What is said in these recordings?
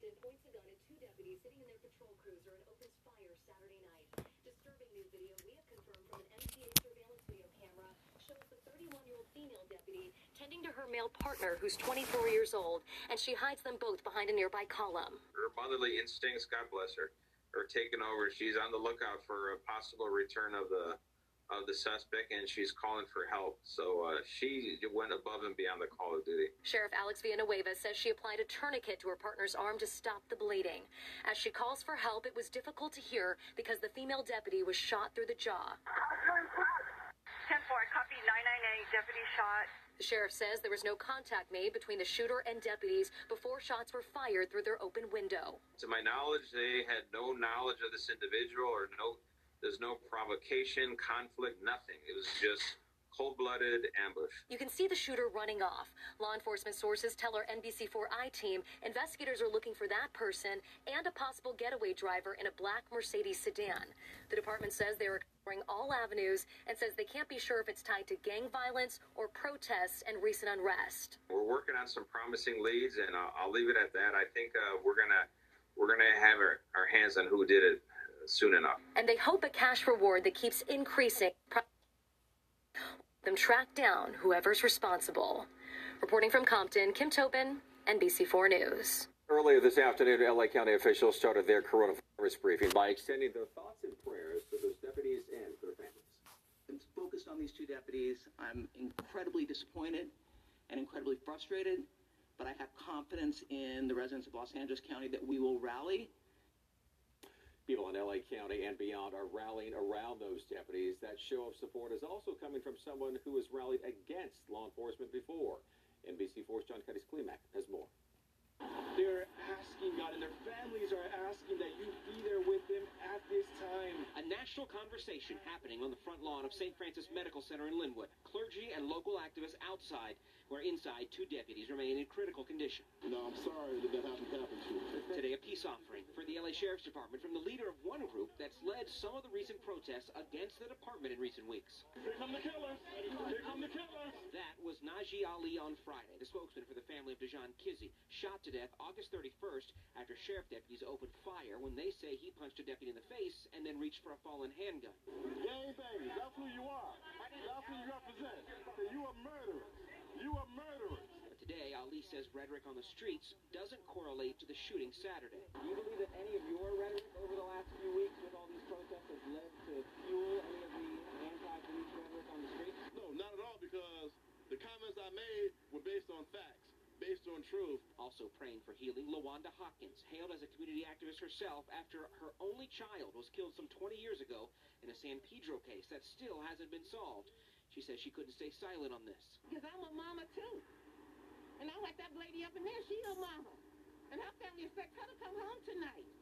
Compton points a gun at two deputies sitting in their patrol cruiser and opens fire Saturday night. Disturbing new video we have confirmed from an MTA surveillance video camera shows the 31-year-old female deputy tending to her male partner who's 24 years old, and she hides them both behind a nearby column. Her motherly instincts, God bless her, are taking over. She's on the lookout for a possible return of the of the suspect and she's calling for help. So uh, she went above and beyond the call of duty. Sheriff Alex Villanueva says she applied a tourniquet to her partner's arm to stop the bleeding. As she calls for help, it was difficult to hear because the female deputy was shot through the jaw. 10 4, copy 998, deputy shot. The sheriff says there was no contact made between the shooter and deputies before shots were fired through their open window. To my knowledge, they had no knowledge of this individual or no there's no provocation, conflict, nothing. It was just cold blooded ambush. You can see the shooter running off. Law enforcement sources tell our NBC4i team investigators are looking for that person and a possible getaway driver in a black Mercedes sedan. The department says they are exploring all avenues and says they can't be sure if it's tied to gang violence or protests and recent unrest. We're working on some promising leads, and I'll, I'll leave it at that. I think uh, we're gonna we're gonna have our, our hands on who did it soon enough. And they hope a cash reward that keeps increasing them track down whoever's responsible. Reporting from Compton, Kim Tobin, NBC4 News. Earlier this afternoon, LA County officials started their coronavirus briefing by extending their thoughts and prayers to those deputies and their families. I'm focused on these two deputies. I'm incredibly disappointed and incredibly frustrated, but I have confidence in the residents of Los Angeles County that we will rally People in LA County and beyond are rallying around those deputies. That show of support is also coming from someone who has rallied against law enforcement before. NBC4's John Cádiz Klemack has more. They're asking God, and their families are asking that you be there with them at this time. A national conversation happening on the front lawn of St. Francis Medical Center in Lynwood. Clergy and local activists outside where inside two deputies remain in critical condition. No, I'm sorry that that happened happen to you. Today, a peace offering for the LA Sheriff's Department from the leader of one group that's led some of the recent protests against the department in recent weeks. Here come the killers! Here come the killers! That was Najee Ali on Friday, the spokesman for the family of Dijon Kizzee, shot to death August 31st after sheriff deputies opened fire when they say he punched a deputy in the face and then reached for a fallen handgun. Gang bangers, that's who you are. That's who you represent. You are murderers. You are murderers. But today, Ali says rhetoric on the streets doesn't correlate to the shooting Saturday. Do you believe that any of your rhetoric over the last few weeks with all these protests has led to fuel any of the anti-police rhetoric on the streets? No, not at all, because the comments I made were based on facts based on truth. Also praying for healing, Lawanda Hawkins, hailed as a community activist herself after her only child was killed some 20 years ago in a San Pedro case that still hasn't been solved. She says she couldn't stay silent on this. Because I'm a mama too. And I like that lady up in there, she a mama. And her family expect her to come home tonight.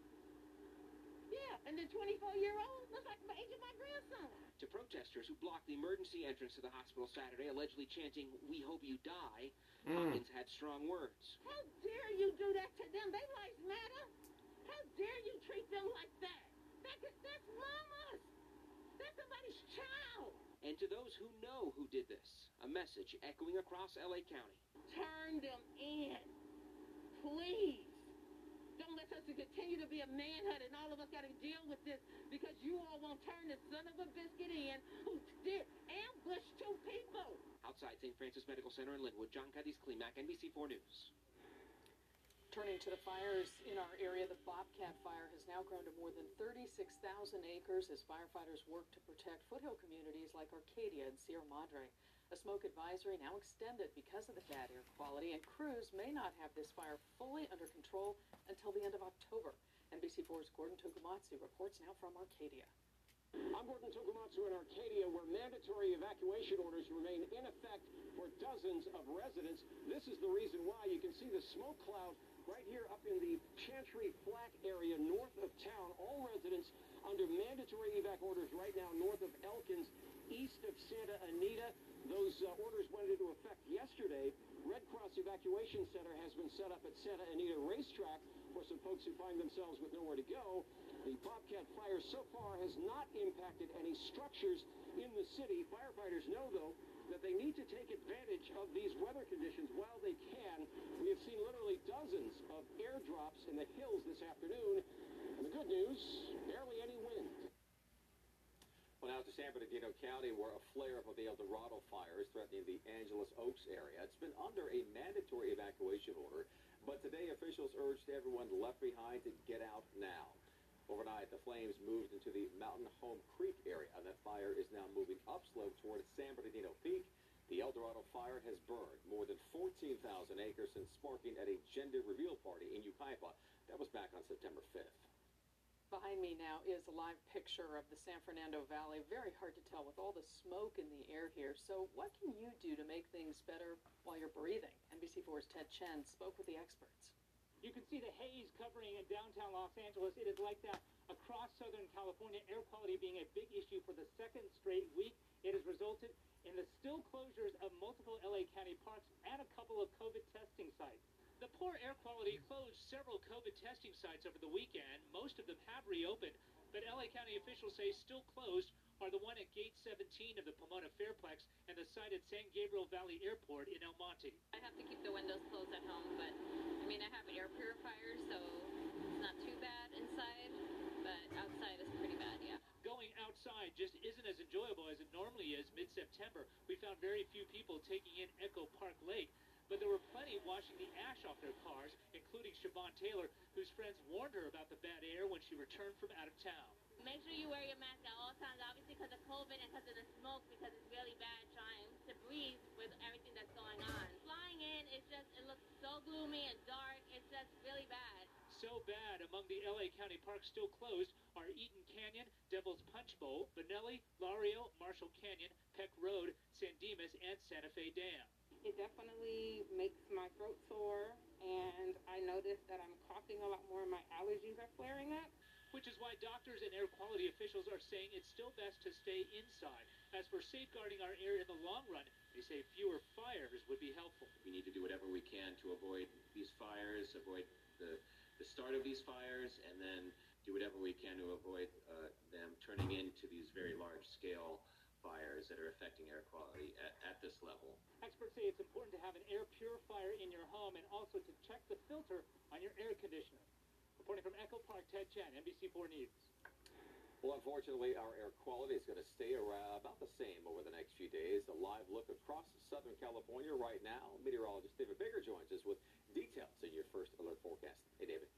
Yeah, and the 24-year-old looks like the age of my grandson. To protesters who blocked the emergency entrance to the hospital Saturday, allegedly chanting, We hope you die, mm. Hawkins had strong words. How dare you do that to them? They lives matter. How dare you treat them like that? that that's mamas. That's somebody's child. And to those who know who did this, a message echoing across LA County. Turn them in. Please. Don't let us continue to be a manhunt and all of us got to deal with this because you all won't turn the son of a biscuit in who did ambush two people. Outside St. Francis Medical Center in Lynwood, John Cádiz Klemack, NBC4 News. Turning to the fires in our area, the Bobcat fire has now grown to more than 36,000 acres as firefighters work to protect foothill communities like Arcadia and Sierra Madre. A smoke advisory now extended because of the bad air quality, and crews may not have this fire fully under control until the end of October. NBC4's Gordon Tokumatsu reports now from Arcadia. I'm Gordon Tokumatsu in Arcadia, where mandatory evacuation orders remain in effect for dozens of residents. This is the reason why you can see the smoke cloud right here up in the Chantry Flat area north of town. All residents under mandatory evac orders right now north of Elkins, east of Santa Anita. Those uh, orders went into effect yesterday. Red Cross Evacuation Center has been set up at Santa Anita Racetrack for some folks who find themselves with nowhere to go. The Bobcat fire so far has not impacted any structures in the city. Firefighters know, though, that they need to take advantage of these weather conditions while they can. We have seen literally dozens of airdrops in the hills this afternoon. And the good news, barely San Bernardino County, where a flare-up of the El Dorado fire is threatening the Angeles Oaks area. It's been under a mandatory evacuation order, but today officials urged everyone left behind to get out now. Overnight, the flames moved into the Mountain Home Creek area, and that fire is now moving upslope toward San Bernardino Peak. The El Dorado fire has burned more than 14,000 acres since sparking at a gender reveal party in Yucaipa. That was back on September 5th. Behind me now is a live picture of the San Fernando Valley. Very hard to tell with all the smoke in the air here. So, what can you do to make things better while you're breathing? NBC4's Ted Chen spoke with the experts. You can see the haze covering in downtown Los Angeles. It is like that across Southern California. Air quality being a big issue for the second straight week. It has resulted in the still closures of multiple LA County parks and a couple of COVID testing sites. The poor air quality closed several COVID testing sites over the weekend. Most of them have reopened, but LA County officials say still closed are the one at Gate 17 of the Pomona Fairplex and the site at San Gabriel Valley Airport in El Monte. I have to keep the windows closed at home, but I mean, I have air purifiers, so it's not too bad inside, but outside is pretty bad, yeah. Going outside just isn't as enjoyable as it normally is mid September. We found very few people taking in Echo Park Lake but there were plenty washing the ash off their cars, including Siobhan Taylor, whose friends warned her about the bad air when she returned from out of town. Make sure you wear your mask at all times, obviously because of COVID and because of the smoke, because it's really bad trying to breathe with everything that's going on. Flying in, it's just, it looks so gloomy and dark. It's just really bad. So bad, among the LA County parks still closed are Eaton Canyon, Devil's Punch Bowl, Bonelli, Lario, Marshall Canyon, Peck Road, San Dimas, and Santa Fe Dam. It definitely makes my throat sore, and I notice that I'm coughing a lot more, and my allergies are flaring up. Which is why doctors and air quality officials are saying it's still best to stay inside. As for safeguarding our air in the long run, they say fewer fires would be helpful. We need to do whatever we can to avoid these fires, avoid the, the start of these fires, and then do whatever we can to avoid uh, them turning into these very large scale fires that are affecting air quality at, at this level. Experts say it's important to have an air purifier in your home and also to check the filter on your air conditioner. Reporting from Echo Park, Ted Chen, NBC4 News. Well, unfortunately, our air quality is going to stay around about the same over the next few days. A live look across Southern California right now. Meteorologist David Biggar joins us with details in your first alert forecast. Hey, David.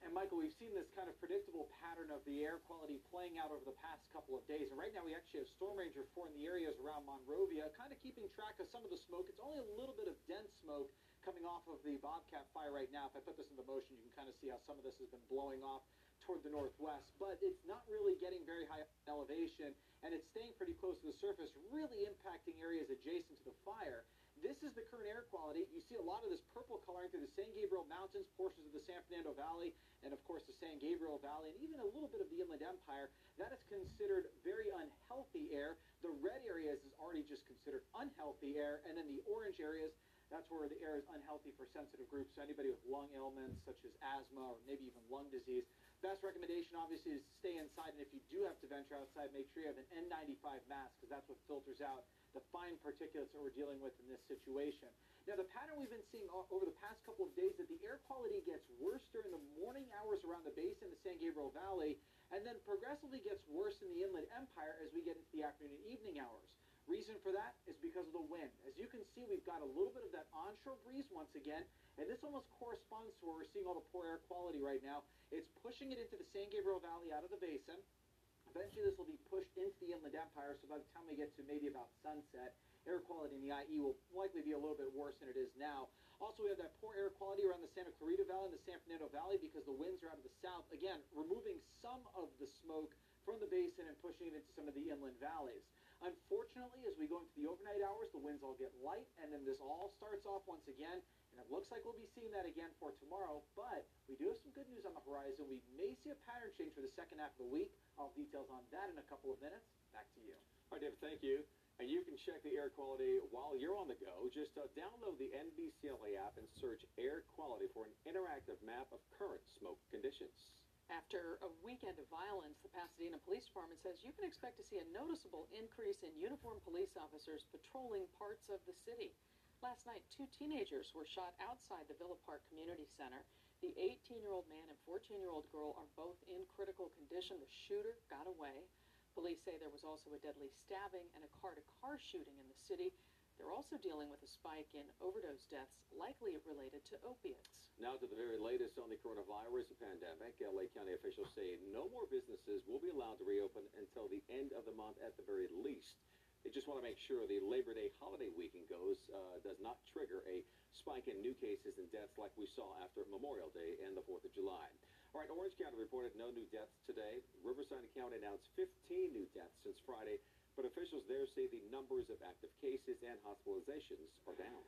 And Michael, we've seen this kind of predictable pattern of the air quality playing out over the past couple of days. And right now we actually have Storm Ranger 4 in the areas around Monrovia, kind of keeping track of some of the smoke. It's only a little bit of dense smoke coming off of the Bobcat fire right now. If I put this into motion, you can kind of see how some of this has been blowing off toward the northwest. But it's not really getting very high elevation, and it's staying pretty close to the surface, really impacting areas adjacent to the fire. This is the current air quality. You see a lot of this purple coloring through the San Gabriel Mountains, portions of the San Fernando Valley, and of course the San Gabriel Valley, and even a little bit of the Inland Empire. That is considered very unhealthy air. The red areas is already just considered unhealthy air, and then the orange areas, that's where the air is unhealthy for sensitive groups. So anybody with lung ailments such as asthma or maybe even lung disease. Best recommendation obviously is stay inside, and if you do have to venture outside, make sure you have an N95 mask because that's what filters out the fine particulates that we're dealing with in this situation. Now, the pattern we've been seeing over the past couple of days that the air quality gets worse during the morning hours around the basin, the San Gabriel Valley, and then progressively gets worse in the Inland Empire as we get into the afternoon and evening hours. Reason for that is because of the wind. As you can see, we've got a little bit of that onshore breeze once again, and this almost corresponds to where we're seeing all the poor air quality right now. It's pushing it into the San Gabriel Valley out of the basin. Eventually, this will be pushed into the Inland Empire, so by the time we get to maybe about sunset, air quality in the IE will likely be a little bit worse than it is now. Also, we have that poor air quality around the Santa Clarita Valley and the San Fernando Valley because the winds are out of the south. Again, removing some of the smoke from the basin and pushing it into some of the inland valleys. Unfortunately, as we go into the overnight hours, the winds all get light, and then this all starts off once again. And it looks like we'll be seeing that again for tomorrow, but we do have some good news on the horizon. We may see a pattern change for the second half of the week. I'll details on that in a couple of minutes. Back to you. All right, David, thank you. And you can check the air quality while you're on the go. Just uh, download the NBCLA app and search air quality for an interactive map of current smoke conditions. After a weekend of violence, the Pasadena Police Department says you can expect to see a noticeable increase in uniformed police officers patrolling parts of the city. Last night, two teenagers were shot outside the Villa Park Community Center. The 18 year old man and 14 year old girl are both in critical condition. The shooter got away. Police say there was also a deadly stabbing and a car to car shooting in the city. They're also dealing with a spike in overdose deaths, likely related to opiates. Now to the very latest on the coronavirus pandemic. LA County officials say no more businesses will be allowed to reopen until the end of the month at the very least. They just want to make sure the Labor Day holiday weekend goes uh, does not trigger a spike in new cases and deaths like we saw after Memorial Day and the 4th of July. All right, Orange County reported no new deaths today. Riverside County announced 15 new deaths since Friday but officials there say the numbers of active cases and hospitalizations are down.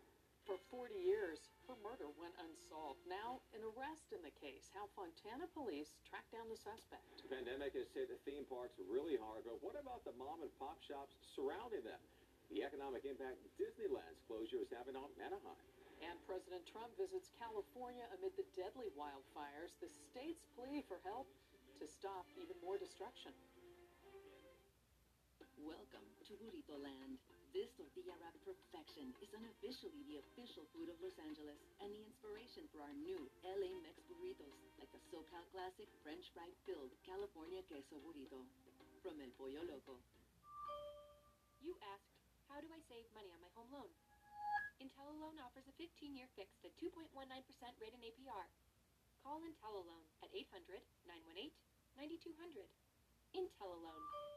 For 40 years, her murder went unsolved. Now, an arrest in the case. How Fontana police tracked down the suspect. The pandemic has hit the theme parks really hard, but what about the mom and pop shops surrounding them? The economic impact Disneyland's closure is having on Anaheim. And President Trump visits California amid the deadly wildfires. The state's plea for help to stop even more destruction. Welcome to Burrito Land. This tortilla wrap perfection is unofficially the official food of Los Angeles and the inspiration for our new LA Mex burritos, like the SoCal classic French fry filled California queso burrito from El Pollo Loco. You asked, how do I save money on my home loan? IntelliLoan offers a 15-year fixed at 2.19% rate and APR. Call IntelliLoan at 800-918-9200. IntelliLoan.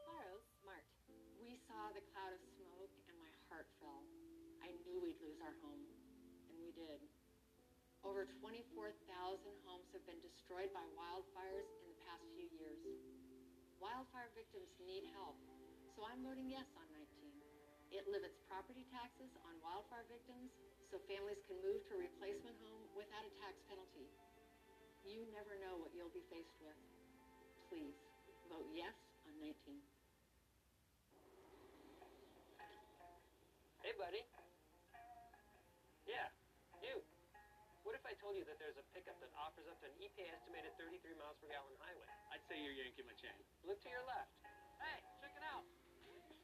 Saw the cloud of smoke and my heart fell. I knew we'd lose our home, and we did. Over 24,000 homes have been destroyed by wildfires in the past few years. Wildfire victims need help, so I'm voting yes on 19. It limits property taxes on wildfire victims so families can move to a replacement home without a tax penalty. You never know what you'll be faced with. Please, vote yes on 19. Hey, buddy. Yeah, you. What if I told you that there's a pickup that offers up to an EPA estimated 33 miles per gallon highway? I'd say you're yanking my chain. Look to your left. Hey, check it out.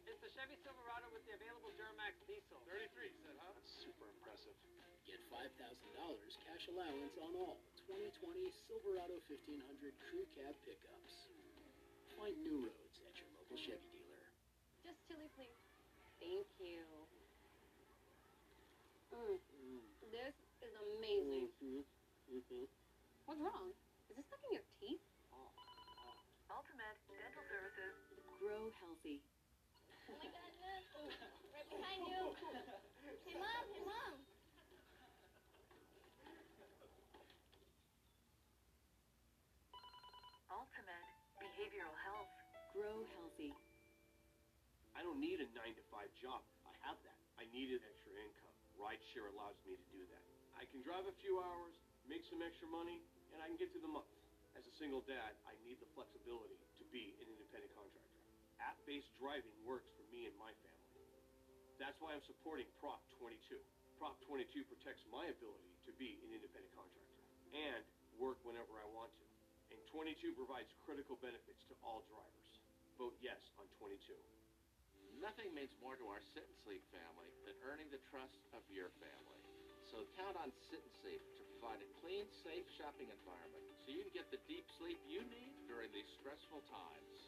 It's the Chevy Silverado with the available Duramax diesel. 33, said, huh? That's super impressive. Get $5,000 cash allowance on all 2020 Silverado 1500 Crew Cab pickups. Find new roads at your local Chevy dealer. Just chili, please. Thank you. Mm. This is amazing. Mm-hmm. Mm-hmm. What's wrong? Is this stuck in your teeth? Ultimate Dental Services. Grow healthy. Oh my god, look! Right behind you! Hey mom, hey mom! Ultimate Behavioral Health. Grow healthy. I don't need a 9 to 5 job. I have that. I needed extra income. Rideshare allows me to do that. I can drive a few hours, make some extra money, and I can get through the month. As a single dad, I need the flexibility to be an independent contractor. App-based driving works for me and my family. That's why I'm supporting Prop 22. Prop 22 protects my ability to be an independent contractor and work whenever I want to. And 22 provides critical benefits to all drivers. Vote yes on 22. Nothing means more to our Sit and Sleep family than earning the trust of your family. So count on Sit and Sleep to provide a clean, safe shopping environment so you can get the deep sleep you need during these stressful times.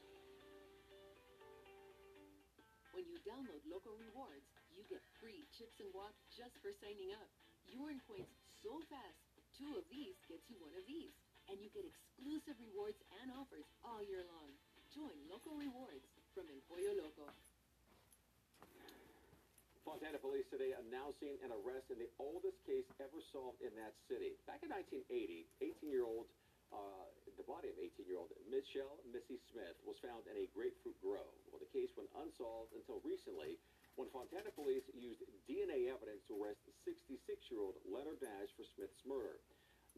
When you download Loco Rewards, you get free chips and guac just for signing up. You earn points so fast, two of these gets you one of these. And you get exclusive rewards and offers all year long. Join Loco Rewards from El Pollo Loco. Fontana police today announcing an arrest in the oldest case ever solved in that city. Back in 1980, 18-year-old, uh, the body of 18-year-old Michelle Missy Smith was found in a grapefruit grove. Well, the case went unsolved until recently when Fontana police used DNA evidence to arrest 66-year-old Leonard Nash for Smith's murder.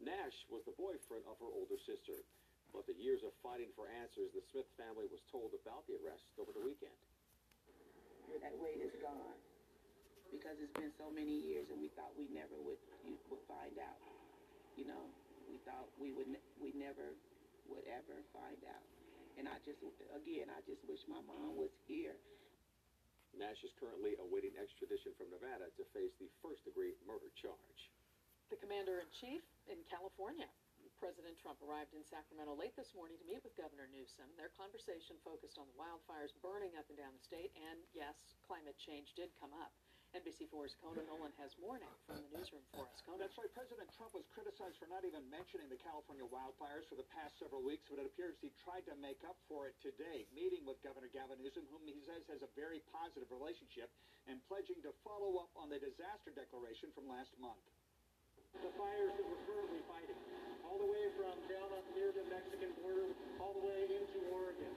Nash was the boyfriend of her older sister. But the years of fighting for answers, the Smith family was told about the arrest over the weekend. That weight is gone because it's been so many years and we thought we never would you, would find out. You know, we thought we would ne- we never would ever find out. And I just again, I just wish my mom was here. Nash is currently awaiting extradition from Nevada to face the first degree murder charge. The commander in chief in California. President Trump arrived in Sacramento late this morning to meet with Governor Newsom. Their conversation focused on the wildfires burning up and down the state, and yes, climate change did come up. NBC4's Conan Nolan has more now from the newsroom for us. Conan. That's right. President Trump was criticized for not even mentioning the California wildfires for the past several weeks, but it appears he tried to make up for it today, meeting with Governor Gavin Newsom, whom he says has a very positive relationship, and pledging to follow up on the disaster declaration from last month. The fires that we're currently fighting, all the way from down up near the Mexican border, all the way into Oregon.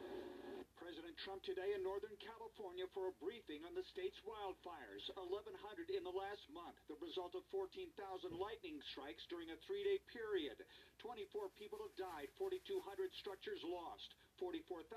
Trump today in Northern California for a briefing on the state's wildfires. 1,100 in the last month, the result of 14,000 lightning strikes during a three-day period. 24 people have died, 4,200 structures lost, 44,000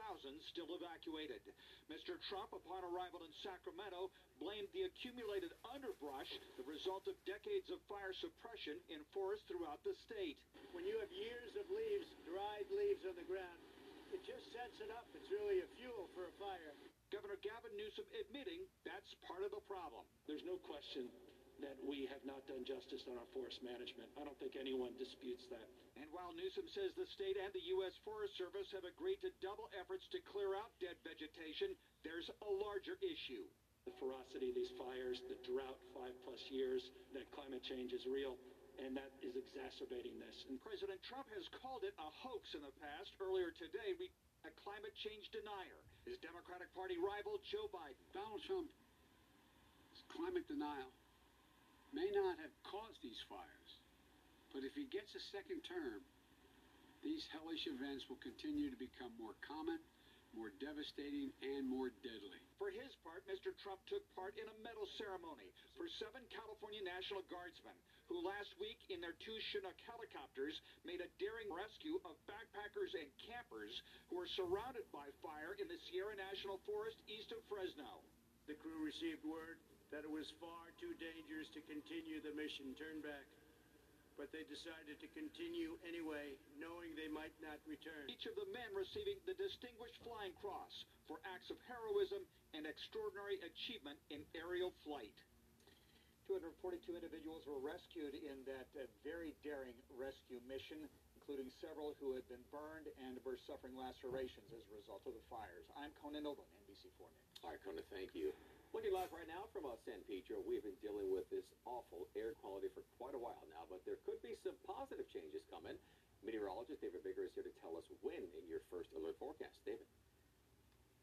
still evacuated. Mr. Trump, upon arrival in Sacramento, blamed the accumulated underbrush, the result of decades of fire suppression in forests throughout the state. When you have years of leaves, dried leaves on the ground, it just sets it up. It's really a fuel for a fire. Governor Gavin Newsom admitting that's part of the problem. There's no question that we have not done justice on our forest management. I don't think anyone disputes that. And while Newsom says the state and the U.S. Forest Service have agreed to double efforts to clear out dead vegetation, there's a larger issue. The ferocity of these fires, the drought, five plus years, that climate change is real and that is exacerbating this. And President Trump has called it a hoax in the past. Earlier today, we a climate change denier, his Democratic Party rival Joe Biden. Donald Trump's climate denial may not have caused these fires, but if he gets a second term, these hellish events will continue to become more common, more devastating, and more deadly. For his part, Mr. Trump took part in a medal ceremony for seven California National Guardsmen who last week in their two Chinook helicopters made a daring rescue of backpackers and campers who were surrounded by fire in the Sierra National Forest east of Fresno. The crew received word that it was far too dangerous to continue the mission, turn back. But they decided to continue anyway, knowing they might not return. Each of the men receiving the Distinguished Flying Cross for acts of heroism and extraordinary achievement in aerial flight. 242 individuals were rescued in that uh, very daring rescue mission, including several who had been burned and were suffering lacerations as a result of the fires. I'm Conan Nolan, NBC4 News. All right, Conan, thank you. Looking live right now from uh, San Pedro, we've been dealing with this awful air quality for quite a while now, but there could be some positive changes coming. Meteorologist David Biggar is here to tell us when in your first alert forecast. David.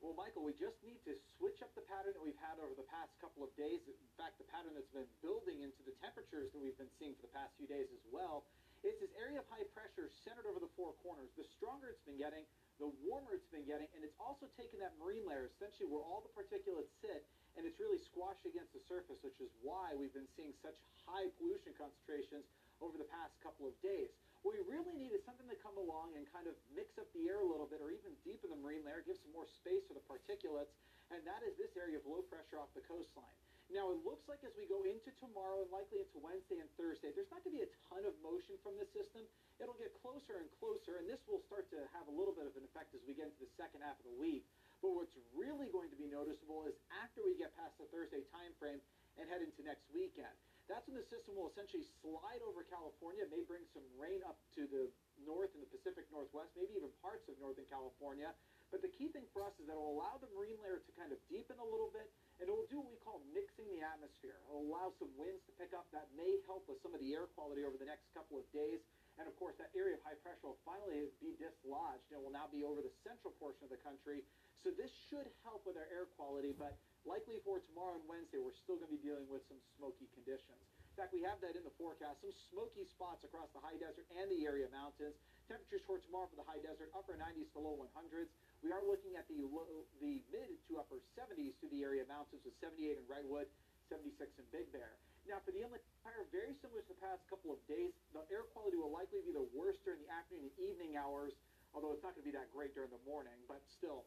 Well, Michael, we just need to switch up the pattern that we've had over the past couple of days. In fact, the pattern that's been building into the temperatures that we've been seeing for the past few days as well. It's this area of high pressure centered over the four corners. The stronger it's been getting, the warmer it's been getting, and it's also taken that marine layer, essentially where all the particulates sit, and it's really squashed against the surface, which is why we've been seeing such high pollution concentrations over the past couple of days. What we really need is something to come along and kind of mix up the air a little bit or even deepen the marine layer, give some more space for the particulates, and that is this area of low pressure off the coastline. Now, it looks like as we go into tomorrow and likely into Wednesday and Thursday, there's not going to be a ton of motion from this system. It'll get closer and closer, and this will start to have a little bit of an effect as we get into the second half of the week. But what's really going to be noticeable is after we get past the Thursday time frame and head into next weekend. That's when the system will essentially slide over California, may bring some rain up to the north and the Pacific Northwest, maybe even parts of Northern California. But the key thing for us is that it will allow the marine layer to kind of deepen a little bit, and it will do what we call mixing the atmosphere. It will allow some winds to pick up. That may help with some of the air quality over the next couple of days. And of course, that area of high pressure will finally be dislodged and will now be over the central portion of the country. So this should help with our air quality, but likely for tomorrow and Wednesday, we're still going to be dealing with some smoky conditions. In fact, we have that in the forecast, some smoky spots across the high desert and the area mountains. Temperatures for tomorrow for the high desert, upper 90s to low 100s. We are looking at the low, the mid to upper 70s to the area mountains with 78 in Wrightwood, 76 in Big Bear. Now, for the Inland Empire, very similar to the past couple of days, the air quality will likely be the worst during the afternoon and evening hours, although it's not going to be that great during the morning, but still,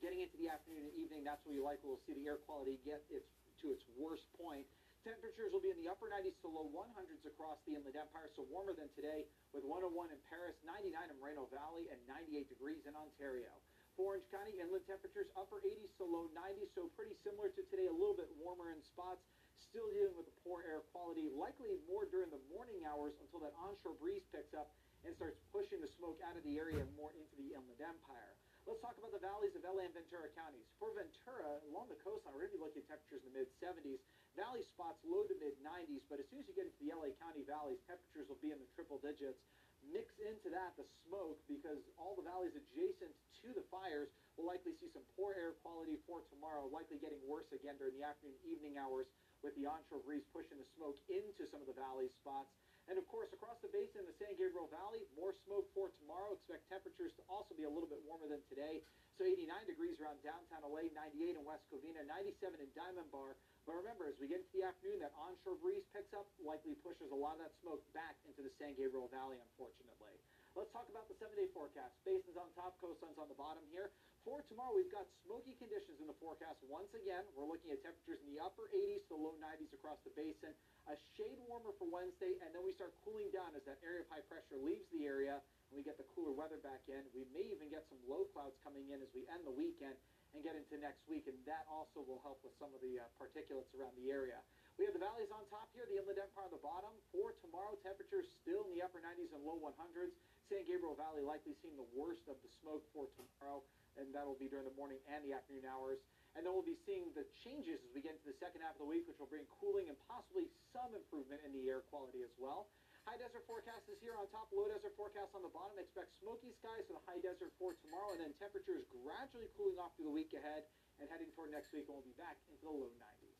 getting into the afternoon and evening, that's where you likely will see the air quality get its to its worst point. Temperatures will be in the upper 90s to low 100s across the Inland Empire, so warmer than today, with 101 in Perris, 99 in Moreno Valley, and 98 degrees in Ontario. For Orange County, inland temperatures upper 80s to low 90s, so pretty similar to today, a little bit warmer in spots. Still dealing with the poor air quality, likely more during the morning hours until that onshore breeze picks up and starts pushing the smoke out of the area more into the Inland Empire. Let's talk about the valleys of LA and Ventura counties. For Ventura, along the coastline, we're going to be looking at temperatures in the mid 70s. Valley spots low to mid 90s, but as soon as you get into the LA County valleys, temperatures will be in the triple digits. Mix into that the smoke because all the valleys adjacent to the fires will likely see some poor air quality for tomorrow, likely getting worse again during the afternoon, evening hours with the onshore breeze pushing the smoke into some of the valley spots. And of course, across the basin in the San Gabriel Valley, more smoke for tomorrow. Expect temperatures to also be a little bit warmer than today. So 89 degrees around downtown LA, 98 in West Covina, 97 in Diamond Bar. But remember, as we get into the afternoon, that onshore breeze picks up, likely pushes a lot of that smoke back into the San Gabriel Valley, unfortunately. Let's talk about the seven-day forecast. Basin's on top, coastline's on the bottom here. For tomorrow, we've got smoky conditions in the forecast. Once again, we're looking at temperatures in the upper 80s to low 90s across the basin. A shade warmer for Wednesday, and then we start cooling down as that area of high pressure leaves the area and we get the cooler weather back in. We may even get some low clouds coming in as we end the weekend and get into next week, and that also will help with some of the uh, particulates around the area. We have the valleys on top here, the Inland Empire on the bottom. For tomorrow, temperatures still in the upper 90s and low 100s. San Gabriel Valley likely seeing the worst of the smoke for tomorrow and that'll be during the morning and the afternoon hours. And then we'll be seeing the changes as we get into the second half of the week, which will bring cooling and possibly some improvement in the air quality as well. High desert forecast is here on top, low desert forecast on the bottom. Expect smoky skies for the high desert for tomorrow, and then temperatures gradually cooling off through the week ahead and heading toward next week, and we'll be back into the low 90s.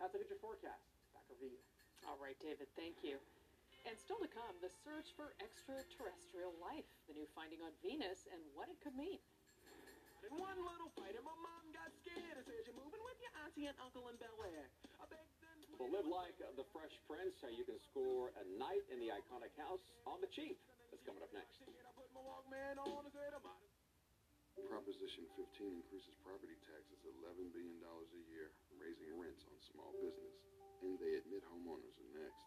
That's a look at your forecast. Back over to you. All right, David, thank you. And still to come, the search for extraterrestrial life, the new finding on Venus, and what it could mean. In one little fight, and my mom got scared and said, You're moving with your auntie and uncle in Bel Air. I begged them. Well, live like the Fresh Prince, how you can score a night in the iconic house on the cheap. That's coming up next. Proposition 15 increases property taxes $11 billion a year, raising rents on small business. And they admit homeowners are next.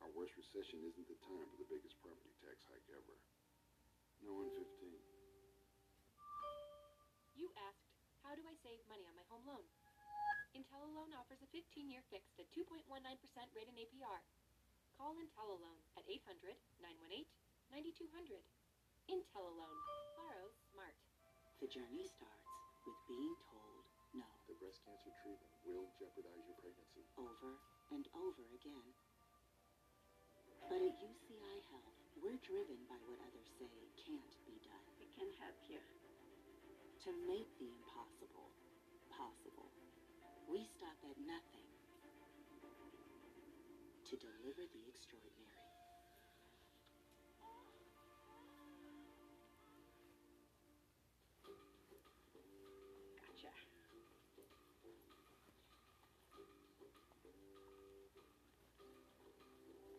Our worst recession isn't the time for the biggest property tax hike ever. No on 15. You asked, how do I save money on my home loan? IntelliLoan offers a 15-year fixed at 2.19% rate and APR. Call IntelliLoan at 800-918-9200. IntelliLoan. Borrow smart. The journey starts with being told no. The breast cancer treatment will jeopardize your pregnancy. Over and over again. But at UCI Health, we're driven by what others say can't be done. We can help you. To make the impossible possible, we stop at nothing to deliver the extraordinary. Gotcha.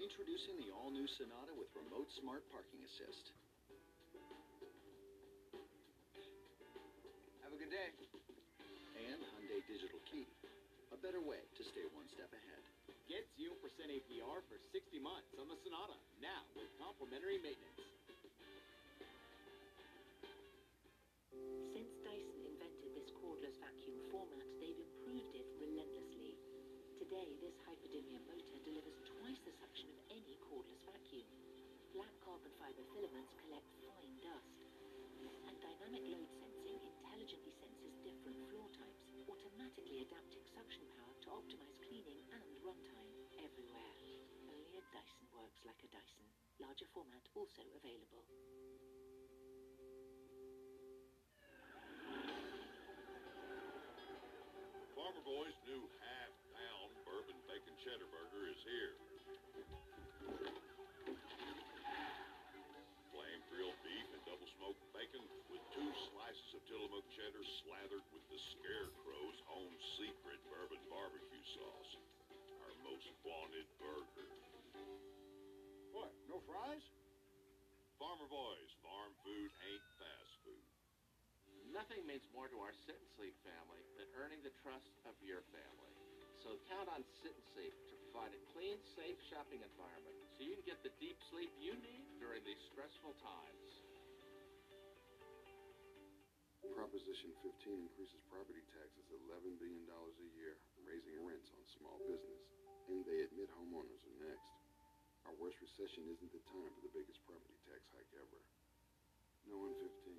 Introducing the all-new Sonata with remote smart parking assist. A good day. And Hyundai Digital Key, a better way to stay one step ahead. Get 0% APR for 60 months on the Sonata, now with complimentary maintenance. Since Dyson invented this cordless vacuum format, they've improved it relentlessly. Today, this hyperdymium motor delivers twice the suction of any cordless vacuum. Black carbon fiber filaments collect fine dust. And dynamic load automatically adapting suction power to optimize cleaning and runtime everywhere. Only a Dyson works like a Dyson. Larger format also available. Farmer Boy's new half-pound bourbon bacon cheddar burger is here. And smoked bacon with two slices of Tillamook cheddar slathered with the Scarecrow's home secret bourbon barbecue sauce. Our most wanted burger. What, no fries? Farmer Boys, farm food ain't fast food. Nothing means more to our Sit and Sleep family than earning the trust of your family. So count on Sit and Sleep to provide a clean, safe shopping environment so you can get the deep sleep you need during these stressful times. Proposition 15 increases property taxes $11 billion a year, raising rents on small business. And they admit homeowners are next. Our worst recession isn't the time for the biggest property tax hike ever. No on 15.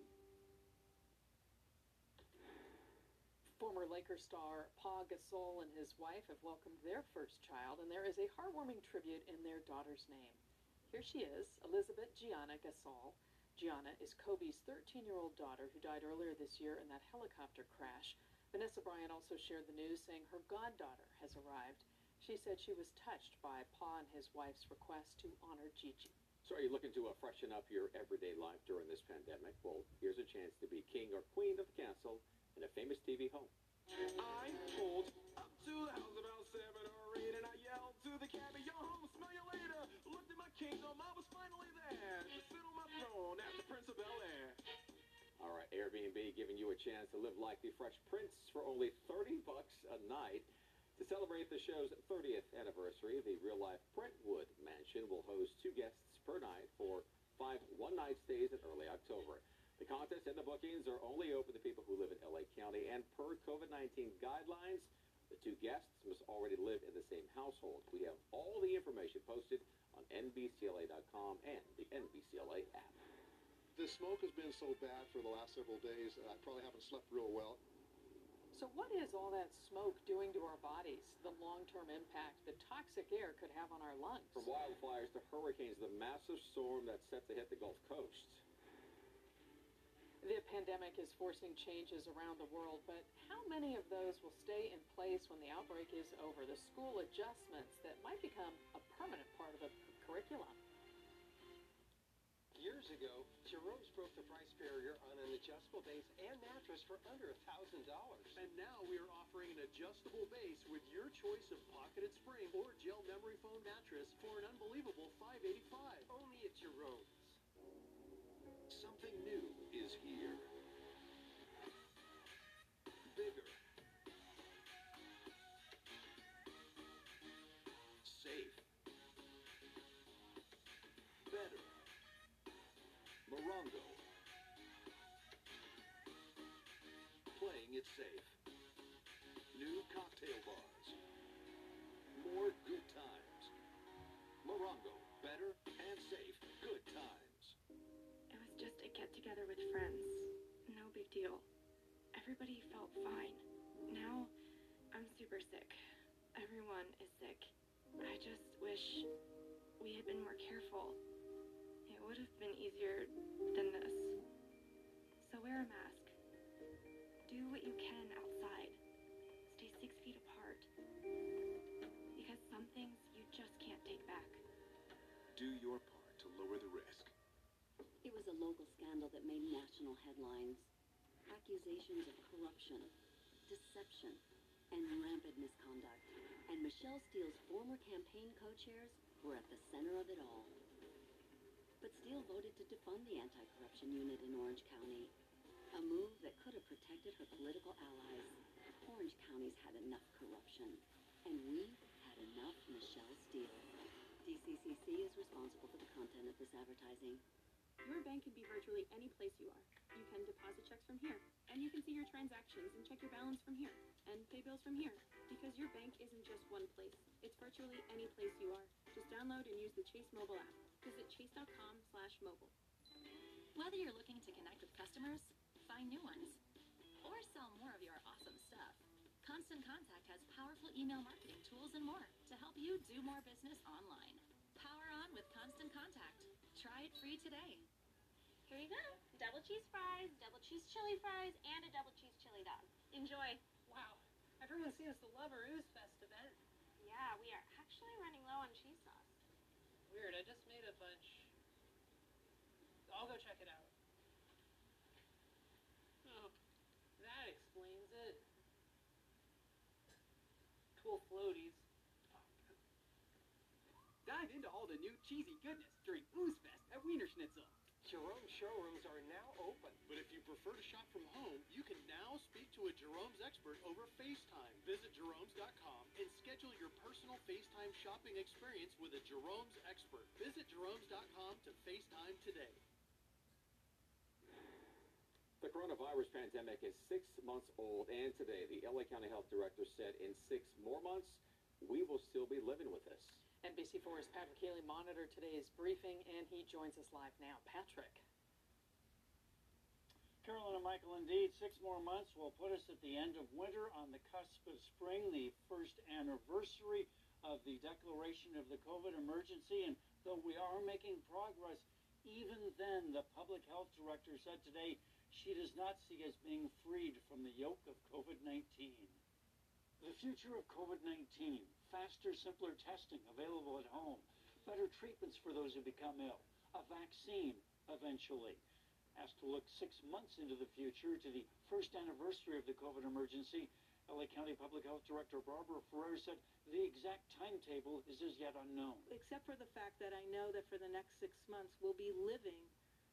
Former Lakers star Pau Gasol and his wife have welcomed their first child, and there is a heartwarming tribute in their daughter's name. Here she is, Elizabeth Gianna Gasol. Gianna is Kobe's 13-year-old daughter who died earlier this year in that helicopter crash. Vanessa Bryant also shared the news saying her goddaughter has arrived. She said she was touched by Pau and his wife's request to honor Gigi. So are you looking to uh, freshen up your everyday life during this pandemic? Well, here's a chance to be king or queen of the castle in a famous TV home. I pulled up to the house about seven or eight, and I yelled to the cabbie, "Yo, home, smell you later." Looked at my kingdom, I was finally All right, Airbnb giving you a chance to live like the Fresh Prince for only 30 bucks a night. To celebrate the show's 30th anniversary, the real-life Brentwood Mansion will host two guests per night for five one-night stays in early October. The contest and the bookings are only open to people who live in LA County, and per COVID-19 guidelines, the two guests must already live in the same household. We have all the information posted on NBCLA.com and the NBCLA app. The smoke has been so bad for the last several days, that I probably haven't slept real well. So what is all that smoke doing to our bodies? The long-term impact the toxic air could have on our lungs? From wildfires to hurricanes, the massive storm that's set to hit the Gulf Coast. The pandemic is forcing changes around the world, but how many of those will stay in place when the outbreak is over? The school adjustments that might become a permanent part of the curriculum. Years ago, Jerome's broke the price barrier on an adjustable base and mattress for under $1,000. And now we are offering an adjustable base with your choice of pocketed spring or gel memory foam mattress for an unbelievable 585. Only at Jerome's. Something new is here. Bigger. Safe. Better. Morongo. Playing it safe. New cocktail bars. More good times. Morongo. Better and safe. Together with friends. No big deal. Everybody felt fine. Now, I'm super sick. Everyone is sick. I just wish we had been more careful. It would have been easier than this. So wear a mask. Do what you can outside. Stay six feet apart. Because some things you just can't take back. Do your part to lower the risk. Local scandal that made national headlines. Accusations of corruption, deception, and rampant misconduct. And Michelle Steel's former campaign co-chairs were at the center of it all. But Steel voted to defund the anti-corruption unit in Orange County, a move that could have protected her political allies. Orange County's had enough corruption, and we had enough Michelle Steel. DCCC is responsible for the content of this advertising. Your bank can be virtually any place you are. You can deposit checks from here, and you can see your transactions and check your balance from here, and pay bills from here. Because your bank isn't just one place. It's virtually any place you are. Just download and use the Chase mobile app. Visit chase.com slash mobile. Whether you're looking to connect with customers, find new ones, or sell more of your awesome stuff, Constant Contact has powerful email marketing tools and more to help you do more business online. Power on with Constant Contact. Try it free today. Here you go. Double cheese fries, double cheese chili fries, and a double cheese chili dog. Enjoy. Wow. Everyone seems to love our Ooze Fest event. Yeah, we are actually running low on cheese sauce. Weird, I just made a bunch. I'll go check it out. Oh, that explains it. Cool floaties. Dive into all the new cheesy goodness during Ooze Fest at Wiener Schnitzel. Jerome showrooms are now open. But if you prefer to shop from home, you can now speak to a Jerome's expert over FaceTime. Visit Jerome's.com and schedule your personal FaceTime shopping experience with a Jerome's expert. Visit Jerome's.com to FaceTime today. The coronavirus pandemic is six months old, and today the LA County Health Director said in six more months, we will still be living with this. NBC4's Patrick Healy monitored today's briefing, and he joins us live now. Patrick. Carolyn and Michael, indeed, six more months will put us at the end of winter on the cusp of spring, the first anniversary of the declaration of the COVID emergency. And though we are making progress, even then, the public health director said today she does not see us being freed from the yoke of COVID 19. The future of COVID 19 faster, simpler testing available at home, better treatments for those who become ill, a vaccine eventually. Asked to look six months into the future to the first anniversary of the COVID emergency, LA County Public Health Director Barbara Ferrer said the exact timetable is as yet unknown. Except for the fact that I know that for the next six months we'll be living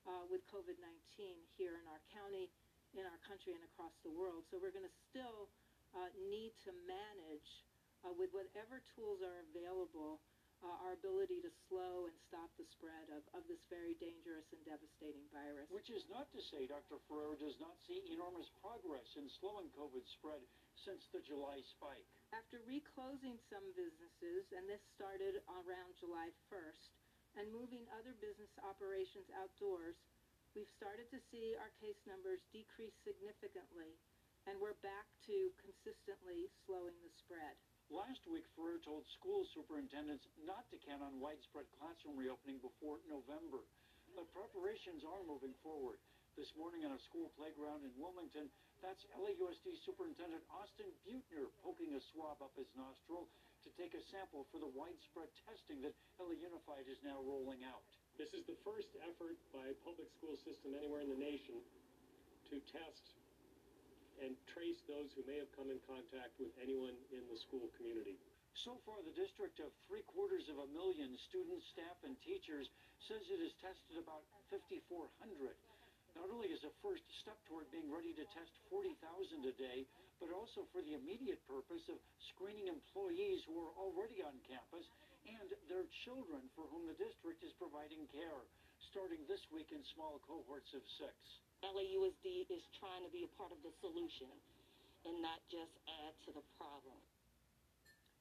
uh, with COVID 19 here in our county, in our country, and across the world. So we're going to still uh, need to manage uh, with whatever tools are available uh, our ability to slow and stop the spread of, of this very dangerous and devastating virus. Which is not to say Dr. Ferrer does not see enormous progress in slowing COVID spread since the July spike. After reclosing some businesses, and this started around July 1st, and moving other business operations outdoors, we've started to see our case numbers decrease significantly, and we're back to consistently slowing the spread. Last week, Ferrer told school superintendents not to count on widespread classroom reopening before November. But preparations are moving forward. This morning on a school playground in Wilmington, that's LAUSD Superintendent Austin Beutner poking a swab up his nostril to take a sample for the widespread testing that LA Unified is now rolling out. This is the first effort by a public school system anywhere in the nation to test and trace those who may have come in contact with anyone in the school community. So far, the district of three quarters of a million students, staff, and teachers says it has tested about 5,400. Not only as a first step toward being ready to test 40,000 a day, but also for the immediate purpose of screening employees who are already on campus and their children for whom the district is providing care, starting this week in small cohorts of six. LAUSD is trying to be a part of the solution and not just add to the problem.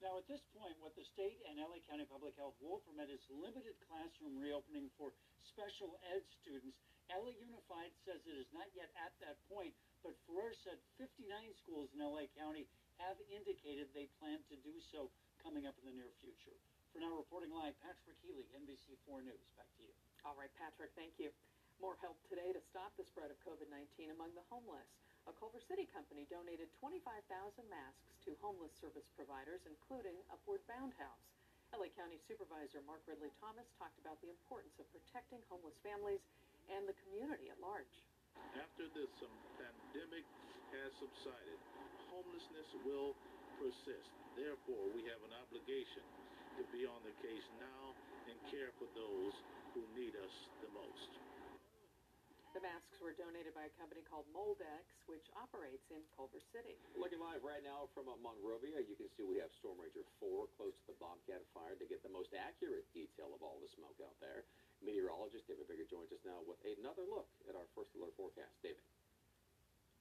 Now, at this point, what the state and LA County Public Health will permit is limited classroom reopening for special ed students. LA Unified says it is not yet at that point, but Ferrer said 59 schools in LA County have indicated they plan to do so coming up in the near future. For now, reporting live, Patrick Healy, NBC4 News. Back to you. All right, Patrick, thank you. More help today to stop the spread of COVID 19 among the homeless. A Culver City company donated 25,000 masks to homeless service providers, including Upward Bound House. LA County Supervisor Mark Ridley Thomas talked about the importance of protecting homeless families and the community at large. After this pandemic has subsided, homelessness will persist. Therefore, we have an obligation to be on the case now and care for those who need us the most. The masks were donated by a company called Moldex, which operates in Culver City. Looking live right now from Monrovia, you can see we have Storm Ranger 4 close to the Bobcat fire to get the most accurate detail of all the smoke out there. Meteorologist David Biggar joins us now with another look at our first alert forecast. David.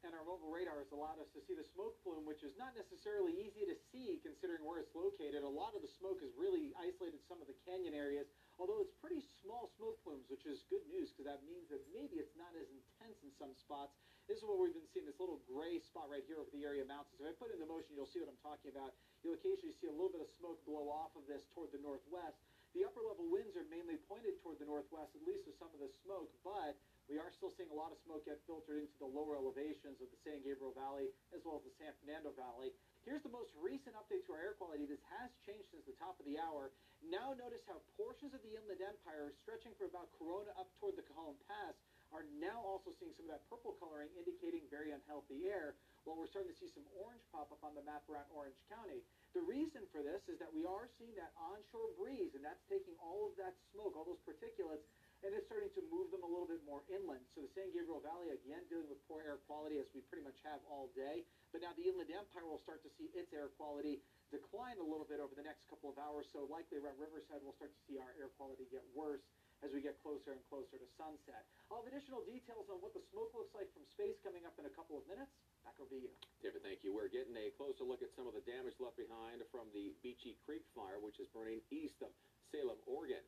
And our mobile radar has allowed us to see the smoke plume, which is not necessarily easy to see considering where it's located. A lot of the smoke has really isolated some of the canyon areas, although it's pretty small smoke plumes, which is good news because that means that maybe it's not as intense in some spots. This is what we've been seeing, this little gray spot right here over the area mountains. If I put it into motion, you'll see what I'm talking about. You'll occasionally see a little bit of smoke blow off of this toward the northwest. The upper level winds are mainly pointed toward the northwest, at least with some of the smoke, but we are still seeing a lot of smoke get filtered into the lower elevations of the San Gabriel Valley as well as the San Fernando Valley. Here's the most recent update to our air quality. This has changed since the top of the hour. Now notice how portions of the Inland Empire stretching from about Corona up toward the Cajon Pass are now also seeing some of that purple coloring indicating very unhealthy air, while we're starting to see some orange pop up on the map around Orange County. The reason for this is that we are seeing that onshore breeze, and that's taking all of that smoke, all those particulates, and it's starting to move them a little bit more inland. So the San Gabriel Valley, again, dealing with poor air quality as we pretty much have all day. But now the Inland Empire will start to see its air quality decline a little bit over the next couple of hours. So likely around Riverside, we'll start to see our air quality get worse as we get closer and closer to sunset. I'll have additional details on what the smoke looks like from space coming up in a couple of minutes. Back over to you. David, thank you. We're getting a closer look at some of the damage left behind from the Beachie Creek fire, which is burning east of Salem, Oregon.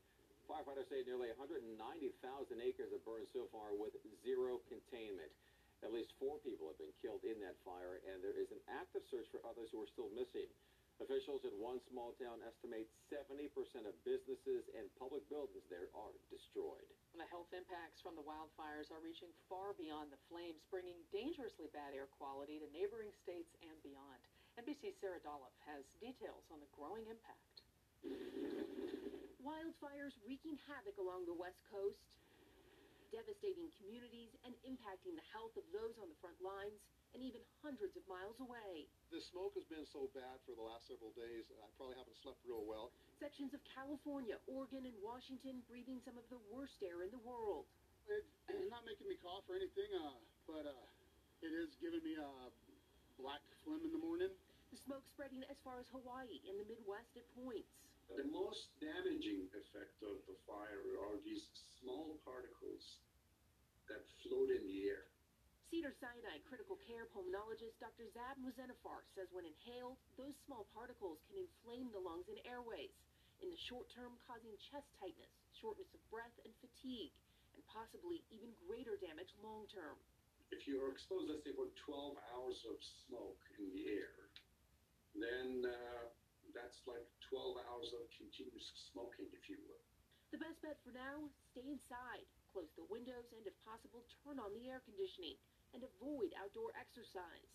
Firefighters say nearly 190,000 acres have burned so far with zero containment. At least four people have been killed in that fire, and there is an active search for others who are still missing. Officials in one small town estimate 70% of businesses and public buildings there are destroyed. The health impacts from the wildfires are reaching far beyond the flames, bringing dangerously bad air quality to neighboring states and beyond. NBC's Sarah Dallof has details on the growing impact. Wildfires wreaking havoc along the West Coast, devastating communities and impacting the health of those on the front lines and even hundreds of miles away. The smoke has been so bad for the last several days, I probably haven't slept real well. Sections of California, Oregon, and Washington breathing some of the worst air in the world. It's not making me cough or anything, uh, but uh, it is giving me a black phlegm in the morning. The smoke spreading as far as Hawaii and the Midwest at points. The most damaging effect of the fire are these small particles that float in the air. Cedars-Sinai critical care pulmonologist Dr. Zab Mosenifar says when inhaled, those small particles can inflame the lungs and airways, in the short term causing chest tightness, shortness of breath, and fatigue, and possibly even greater damage long term. If you are exposed, let's say, for 12 hours of smoke in the air, then uh, that's like 12 hours of continuous smoking, if you will. The best bet for now, stay inside, close the windows, and if possible, turn on the air conditioning and avoid outdoor exercise.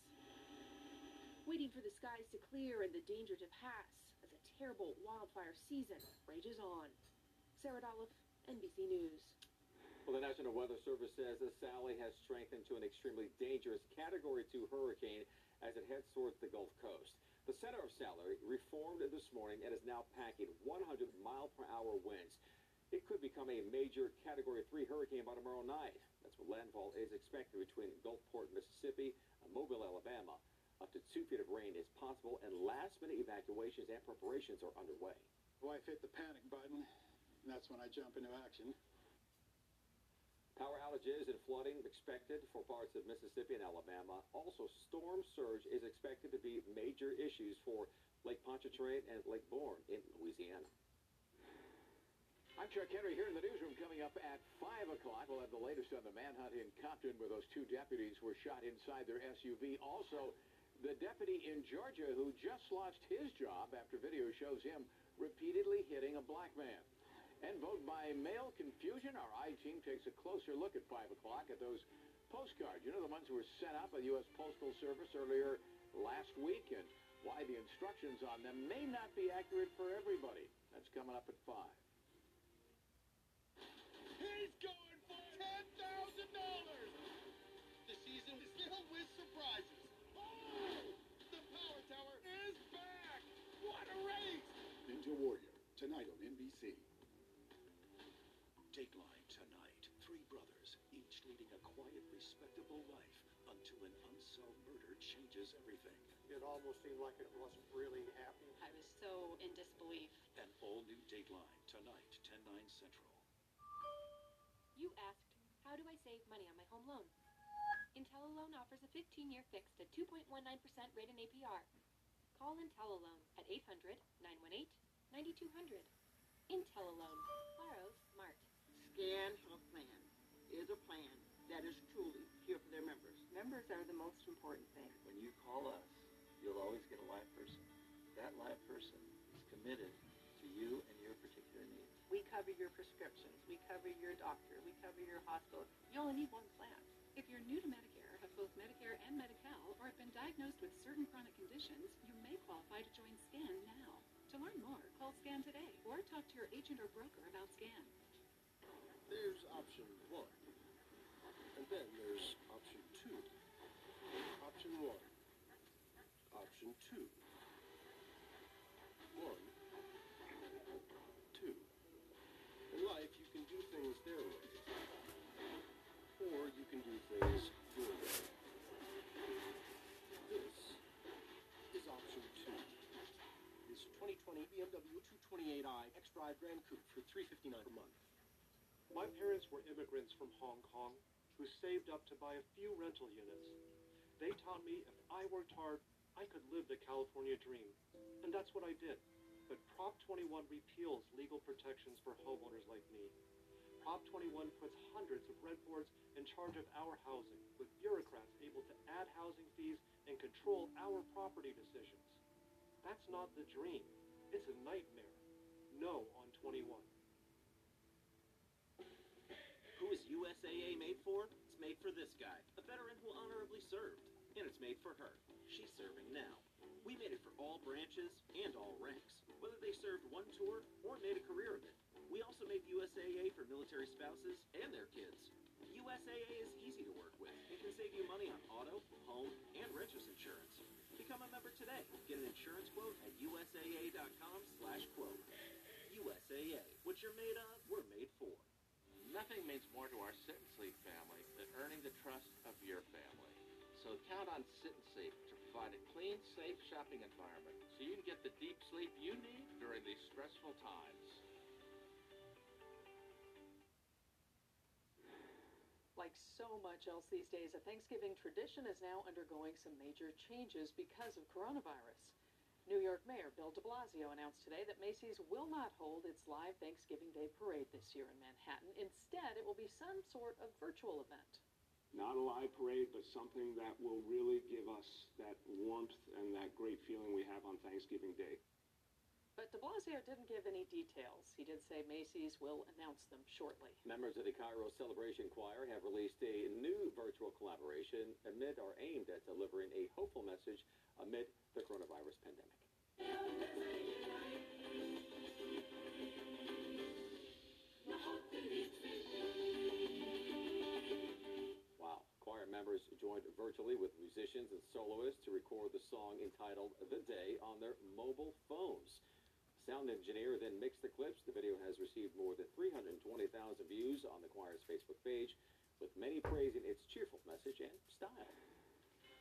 Waiting for the skies to clear and the danger to pass as a terrible wildfire season rages on. Sarah Dallof, NBC News. Well, the National Weather Service says that Sally has strengthened to an extremely dangerous Category 2 hurricane as it heads towards the Gulf Coast. The center of Sally reformed this morning and is now packing 100 mile per hour winds. It could become a major Category 3 hurricane by tomorrow night. That's when landfall is expected between Gulfport, Mississippi, and Mobile, Alabama. Up to two feet of rain is possible, and last-minute evacuations and preparations are underway. Wife hit the panic button, and that's when I jump into action. Power outages and flooding expected for parts of Mississippi and Alabama. Also, storm surge is expected to be major issues for Lake Pontchartrain and Lake Borgne in Louisiana. I'm Chuck Henry here in the newsroom. Coming up at 5 o'clock, we'll have the latest on the manhunt in Compton where those two deputies were shot inside their SUV. Also, the deputy in Georgia who just lost his job after video shows him repeatedly hitting a black man. And vote by mail confusion. Our I-team takes a closer look at 5 o'clock at those postcards. You know, the ones who were sent out by the U.S. Postal Service earlier last week and why the instructions on them may not be accurate for everybody. That's coming up at 5. He's going for ten thousand dollars. The season is filled with surprises. Oh, the Power Tower is back! What a race! Ninja Warrior tonight on NBC. Dateline tonight. Three brothers, each leading a quiet, respectable life until an unsolved murder changes everything. It almost seemed like it wasn't really happening. I was so in disbelief. An all-new Dateline tonight, 10, 9 Central. You asked, how do I save money on my home loan? IntelliLoan offers a 15-year fixed at 2.19% rate and APR. Call IntelliLoan at 800-918-9200. IntelliLoan. Borrow smart. Scan Health Plan is a plan that is truly here for their members. Members are the most important thing. When you call us, you'll always get a live person. That live person is committed to you and your particular needs. We cover your prescriptions, we cover your doctor, we cover your hospital. You only need one plan. If you're new to Medicare, have both Medicare and Medi-Cal, or have been diagnosed with certain chronic conditions, you may qualify to join SCAN now. To learn more, call SCAN today or talk to your agent or broker about SCAN. There's option one. And then there's option two. Option one. Option two. One. Two. In life, you can do things their way. Or you can do things your way. This is option two. This 2020 BMW 228i X-Drive Gran Coupe for $359 per month. My parents were immigrants from Hong Kong who saved up to buy a few rental units. They taught me if I worked hard, I could live the California dream. And that's what I did. But Prop 21 repeals legal protections for homeowners like me. Prop 21 puts hundreds of rent boards in charge of our housing, with bureaucrats able to add housing fees and control our property decisions. That's not the dream. It's a nightmare. No on 21. Who is USAA made for? It's made for this guy, a veteran who honorably served. And it's made for her. She's serving now. We made it for all branches and all ranks, whether they served one tour or made a career of it. We also made USAA for military spouses and their kids. USAA is easy to work with and can save you money on auto, home, and renters insurance. Become a member today. Get an insurance quote at usaa.com slash quote. USAA. What you're made of, we're made for. Nothing means more to our Sit and Sleep family than earning the trust of your family. So count on Sit and Sleep to provide a clean, safe shopping environment so you can get the deep sleep you need during these stressful times. Like so much else these days, a Thanksgiving tradition is now undergoing some major changes because of coronavirus. New York Mayor Bill de Blasio announced today that Macy's will not hold its live Thanksgiving Day parade this year in Manhattan. Instead, it will be some sort of virtual event. Not a live parade, but something that will really give us that warmth and that great feeling we have on Thanksgiving Day. But de Blasio didn't give any details. He did say Macy's will announce them shortly. Members of the Cairo Celebration Choir have released a new virtual collaboration amid or aimed at delivering a hopeful message amid the coronavirus pandemic. Wow. Choir members joined virtually with musicians and soloists to record the song entitled The Day on their mobile phones. Sound engineer then mixed the clips. The video has received more than 320,000 views on the choir's Facebook page, with many praising its cheerful message and style.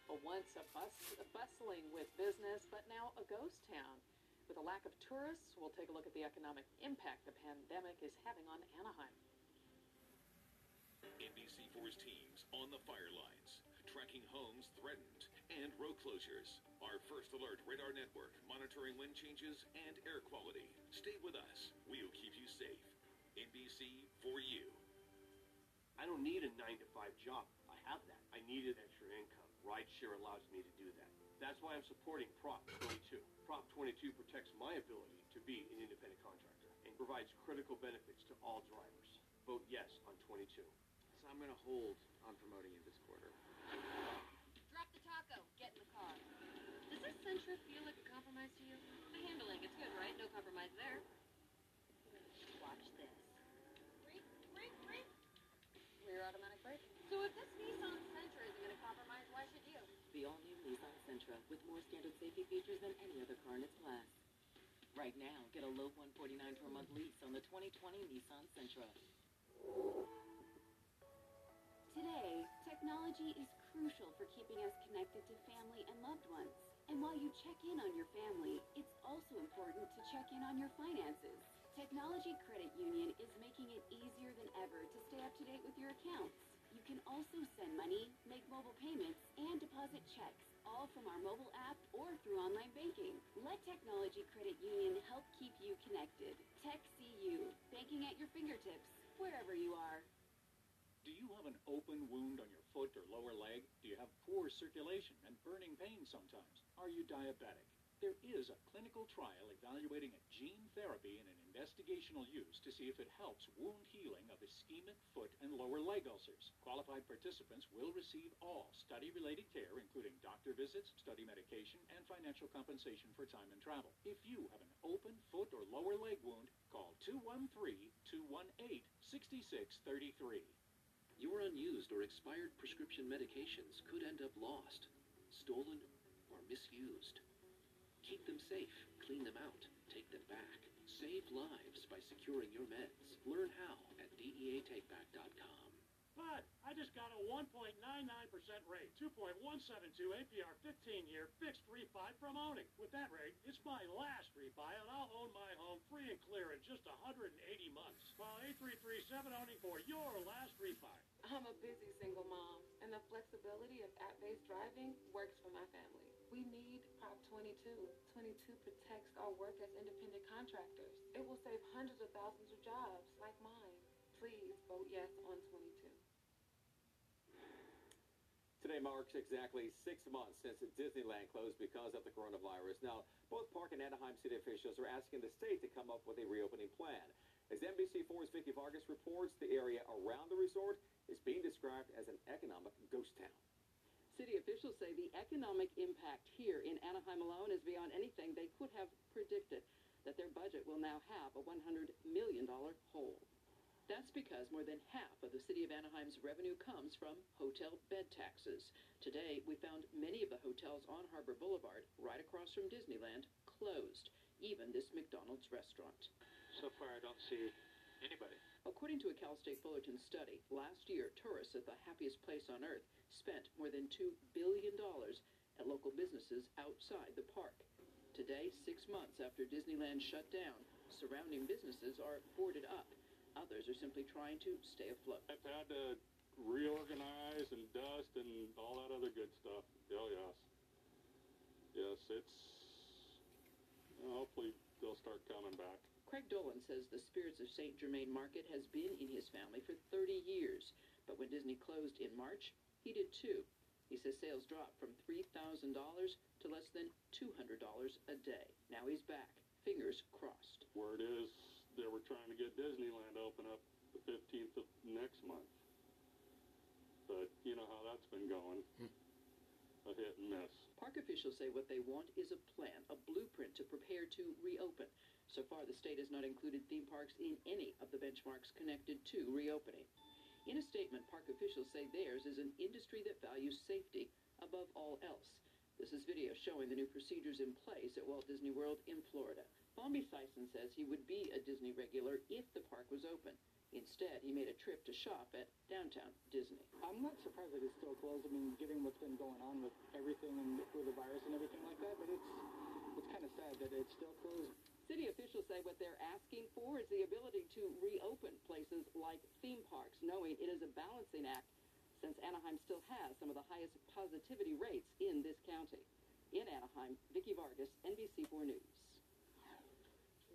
Well, once a bus, bustling with business, but now a ghost town. With a lack of tourists, we'll take a look at the economic impact the pandemic is having on Anaheim. NBC4's teams on the fire lines, tracking homes threatened and road closures. Our first alert radar network monitoring wind changes and air quality. Stay with us. We'll keep you safe. NBC for you. I don't need a 9 to 5 job. I have that. I need needed extra income. Rideshare allows me to do that. That's why I'm supporting Prop 22. Prop 22 protects my ability to be an independent contractor and provides critical benefits to all drivers. Vote yes on 22. So I'm going to hold on promoting you this quarter. Drop the taco. Get in the car. Does this Sentra feel like a compromise to you? The handling, it's good, right? No compromise there. Watch this. Brake, brake, brake. Rear automatic brake. So if this Nissan Sentra isn't going to compromise, why should you? The all-new Nissan Sentra with more standard safety features than any other car in its class. Right now, get a low 149 per month lease on the 2020 Nissan Sentra. Today, technology is crucial for keeping us connected to family and loved ones. And while you check in on your family, it's also important to check in on your finances. Technology Credit Union is making it also send money, make mobile payments, and deposit checks, all from our mobile app or through online banking. Let Technology Credit Union help keep you connected. TechCU, banking at your fingertips, wherever you are. Do you have an open wound on your foot or lower leg? Do you have poor circulation and burning pain sometimes? Are you diabetic? There is a clinical trial evaluating a gene therapy in an investigational use to see if it helps wound healing of ischemic foot and lower leg ulcers. Qualified participants will receive all study-related care, including doctor visits, study medication, and financial compensation for time and travel. If you have an open foot or lower leg wound, call 213-218-6633. Your unused or expired prescription medications could end up lost, stolen, or misused. Keep them safe, clean them out, take them back. Save lives by securing your meds. Learn how at deatakeback.com. But I just got a 1.99% rate, 2.172 APR 15 year fixed refi from owning. With that rate, it's my last refi, and I'll own my home free and clear in just 180 months. Call 8337 owning for your last refi. I'm a busy single mom, and the flexibility of app-based driving works for my family. We need Prop 22. 22 protects our work as independent contractors. It will save hundreds of thousands of jobs like mine. Please vote yes on 22. Today marks exactly six months since Disneyland closed because of the coronavirus. Now, both Park and Anaheim city officials are asking the state to come up with a reopening plan. As NBC4's Vicki Vargas reports, the area around the resort is being described as an economic ghost town. City officials say the economic impact here in Anaheim alone is beyond anything they could have predicted, that their budget will now have a $100 million hole. That's because more than half of the city of Anaheim's revenue comes from hotel bed taxes. Today, we found many of the hotels on Harbor Boulevard, right across from Disneyland, closed, even this McDonald's restaurant. So far, I don't see anybody. According to a Cal State Fullerton study, last year, tourists at the happiest place on earth spent more than $2 billion at local businesses outside the park. Today, six months after Disneyland shut down, surrounding businesses are boarded up. Others are simply trying to stay afloat. I've had to reorganize and dust and all that other good stuff. Oh, yes. Yes, it's. Hopefully, they'll start coming back. Craig Dolan says the Spirits of St. Germain Market has been in his family for 30 years, but when Disney closed in March, he did too. He says sales dropped from $3,000 to less than $200 a day. Now he's back. Fingers crossed. Word is they were trying to get Disneyland open up the 15th of next month. But you know how that's been going. Hmm. a hit and miss. Park officials say what they want is a plan, a blueprint to prepare to reopen. So far, the state has not included theme parks in any of the benchmarks connected to reopening. In a statement, park officials say theirs is an industry that values safety above all else. This is video showing the new procedures in place at Walt Disney World in Florida. Bombi Sison says he would be a Disney regular if the park was open. Instead, he made a trip to shop at downtown Disney. I'm not surprised that it's still closed. I mean, given what's been going on with everything and with the virus and everything like that, but it's it's kind of sad that it's still closed. City officials say what they're asking for is the ability to reopen places like theme parks, knowing it is a balancing act since Anaheim still has some of the highest positivity rates in this county. In Anaheim, Vicki Vargas, NBC4 News.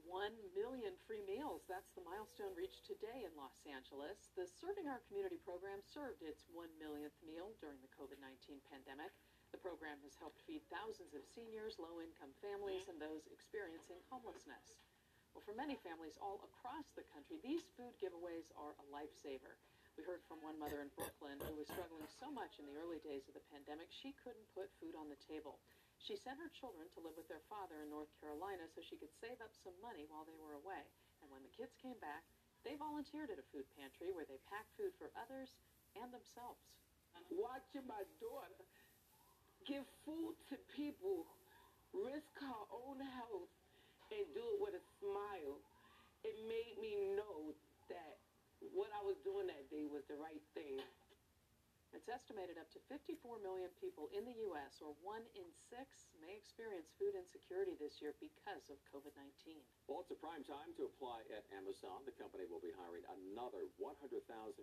One million free meals. That's the milestone reached today in Los Angeles. The Serving Our Community program served its one millionth meal during the COVID 19 pandemic. The program has helped feed thousands of seniors, low-income families, and those experiencing homelessness. Well, for many families all across the country, these food giveaways are a lifesaver. We heard from one mother in Brooklyn who was struggling so much in the early days of the pandemic, she couldn't put food on the table. She sent her children to live with their father in North Carolina so she could save up some money while they were away. And when the kids came back, they volunteered at a food pantry where they packed food for others and themselves. Watching my daughter give food to people, risk her own health, and do it with a smile, it made me know that what I was doing that day was the right thing. It's estimated up to 54 million people in the U.S., or one in six, may experience food insecurity this year because of COVID 19. Well, it's a prime time to apply at Amazon. The company will be hiring another 100,000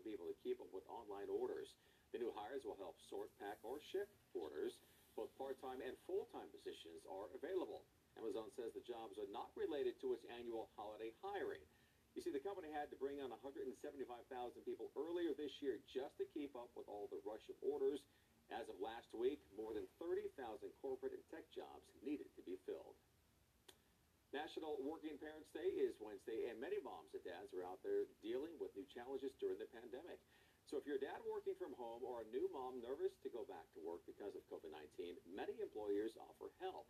people to keep up with online orders. The new hires will help sort, pack, or ship orders. Both part-time and full-time positions are available. Amazon says the jobs are not related to its annual holiday hiring. You see, the company had to bring on 175,000 people earlier this year just to keep up with all the rush of orders. As of last week, more than 30,000 corporate and tech jobs needed to be filled. National Working Parents Day is Wednesday, and many moms and dads are out there dealing with new challenges during the pandemic. So if you're a dad working from home or a new mom nervous to go back to work because of COVID-19, many employers offer help.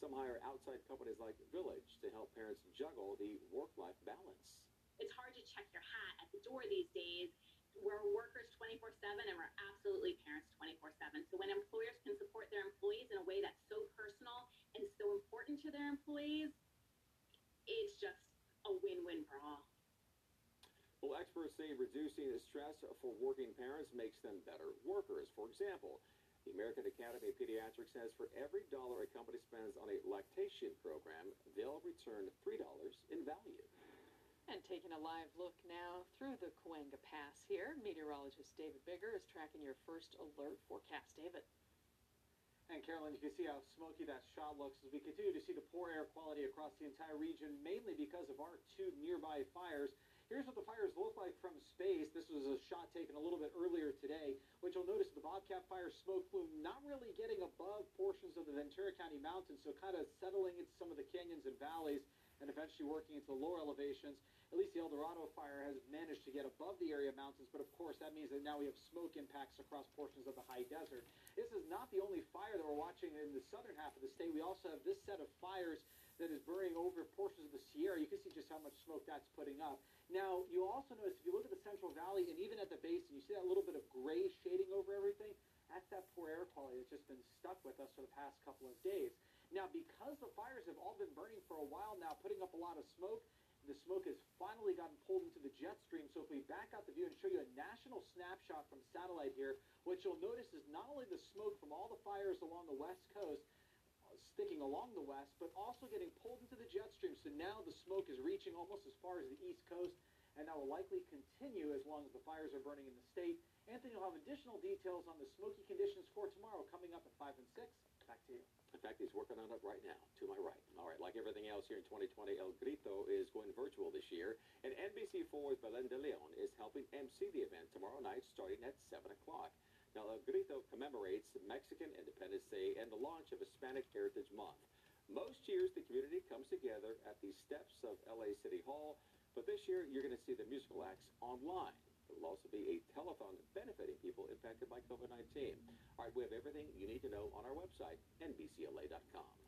Some hire outside companies like Village to help parents juggle the work-life balance. It's hard to check your hat at the door these days. We're workers 24-7 and we're absolutely parents 24-7. So when employers can support their employees in a way that's so personal and so important to their employees, it's just a win-win for all. Well, experts say reducing the stress for working parents makes them better workers. For example, the American Academy of Pediatrics says for every dollar a company spends on a lactation program, they'll return $3 in value. And taking a live look now through the Cahuenga Pass here, meteorologist David Biggar is tracking your first alert forecast. David. And Carolyn, you can see how smoky that shot looks as we continue to see the poor air quality across the entire region, mainly because of our two nearby fires. Here's what the fires look like from space. This was a shot taken a little bit earlier today, which you'll notice the Bobcat fire smoke plume not really getting above portions of the Ventura County mountains, so kind of settling into some of the canyons and valleys and eventually working into the lower elevations. At least the El Dorado fire has managed to get above the area mountains, but of course that means that now we have smoke impacts across portions of the high desert. This is not the only fire that we're watching in the southern half of the state. We also have this set of fires that is burning over portions of the Sierra. You can see just how much smoke that's putting up. Now, you also notice if you look at the Central Valley and even at the basin, you see that little bit of gray shading over everything? That's that poor air quality that's just been stuck with us for the past couple of days. Now, because the fires have all been burning for a while now, putting up a lot of smoke, the smoke has finally gotten pulled into the jet stream. So if we back out the view and show you a national snapshot from satellite here, what you'll notice is not only the smoke from all the fires along the west coast, sticking along the west, but also getting pulled into the jet stream. So now the smoke is reaching almost as far as the east coast, and that will likely continue as long as the fires are burning in the state. Anthony will have additional details on the smoky conditions for tomorrow coming up at 5 and 6. Back to you. In fact, he's working on it right now, to my right. All right, like everything else here in 2020, El Grito is going virtual this year, and NBC4's Belen de Leon is helping MC the event tomorrow night starting at 7 o'clock. El Grito commemorates Mexican Independence Day and the launch of Hispanic Heritage Month. Most years, the community comes together at the steps of LA City Hall, but this year, you're going to see the musical acts online. There will also be a telethon benefiting people impacted by COVID-19. All right, we have everything you need to know on our website, nbcla.com.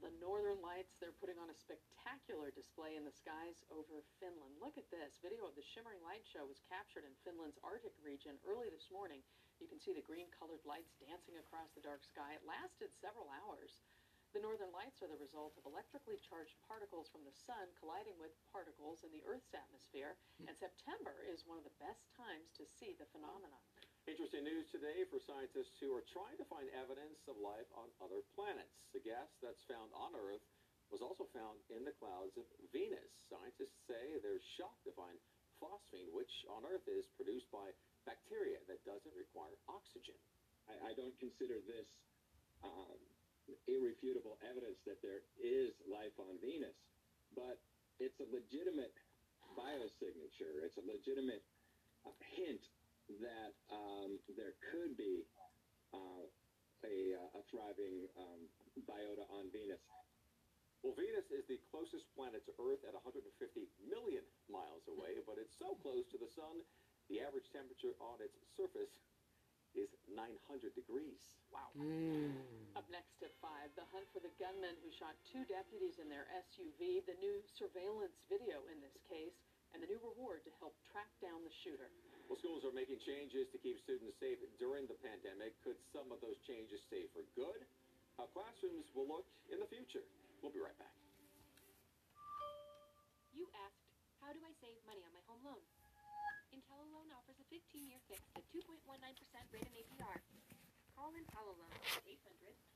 The Northern Lights, they're putting on a spectacular display in the skies over Finland. Look at this. Video of the Shimmering Light Show was captured in Finland's Arctic region early this morning. You can see the green-colored lights dancing across the dark sky. It lasted several hours. The northern lights are the result of electrically charged particles from the sun colliding with particles in the Earth's atmosphere, hmm. and September is one of the best times to see the phenomenon. Interesting news today for scientists who are trying to find evidence of life on other planets. The gas that's found on Earth was also found in the clouds of Venus. Scientists say they're shocked to find phosphine, which on Earth is produced by bacteria that doesn't require oxygen. I, I don't consider this um, irrefutable evidence that there is life on Venus, but it's a legitimate biosignature. It's a legitimate uh, hint that um, there could be uh, a, uh, a, thriving um, biota on Venus. Well, Venus is the closest planet to Earth at 150 million miles away, but it's so close to the sun, the average temperature on its surface is 900 degrees. Wow. Mm. Up next at 5, the hunt for the gunman who shot two deputies in their SUV, the new surveillance video in this case, and the new reward to help track down the shooter. Well, schools are making changes to keep students safe during the pandemic. Could some of those changes stay for good? How classrooms will look in the future. We'll be right back. You asked, how do I save money on my home loan? IntelliLoan offers a 15-year fixed at 2.19% rate and APR. Call IntelliLoan at 800-918-9200.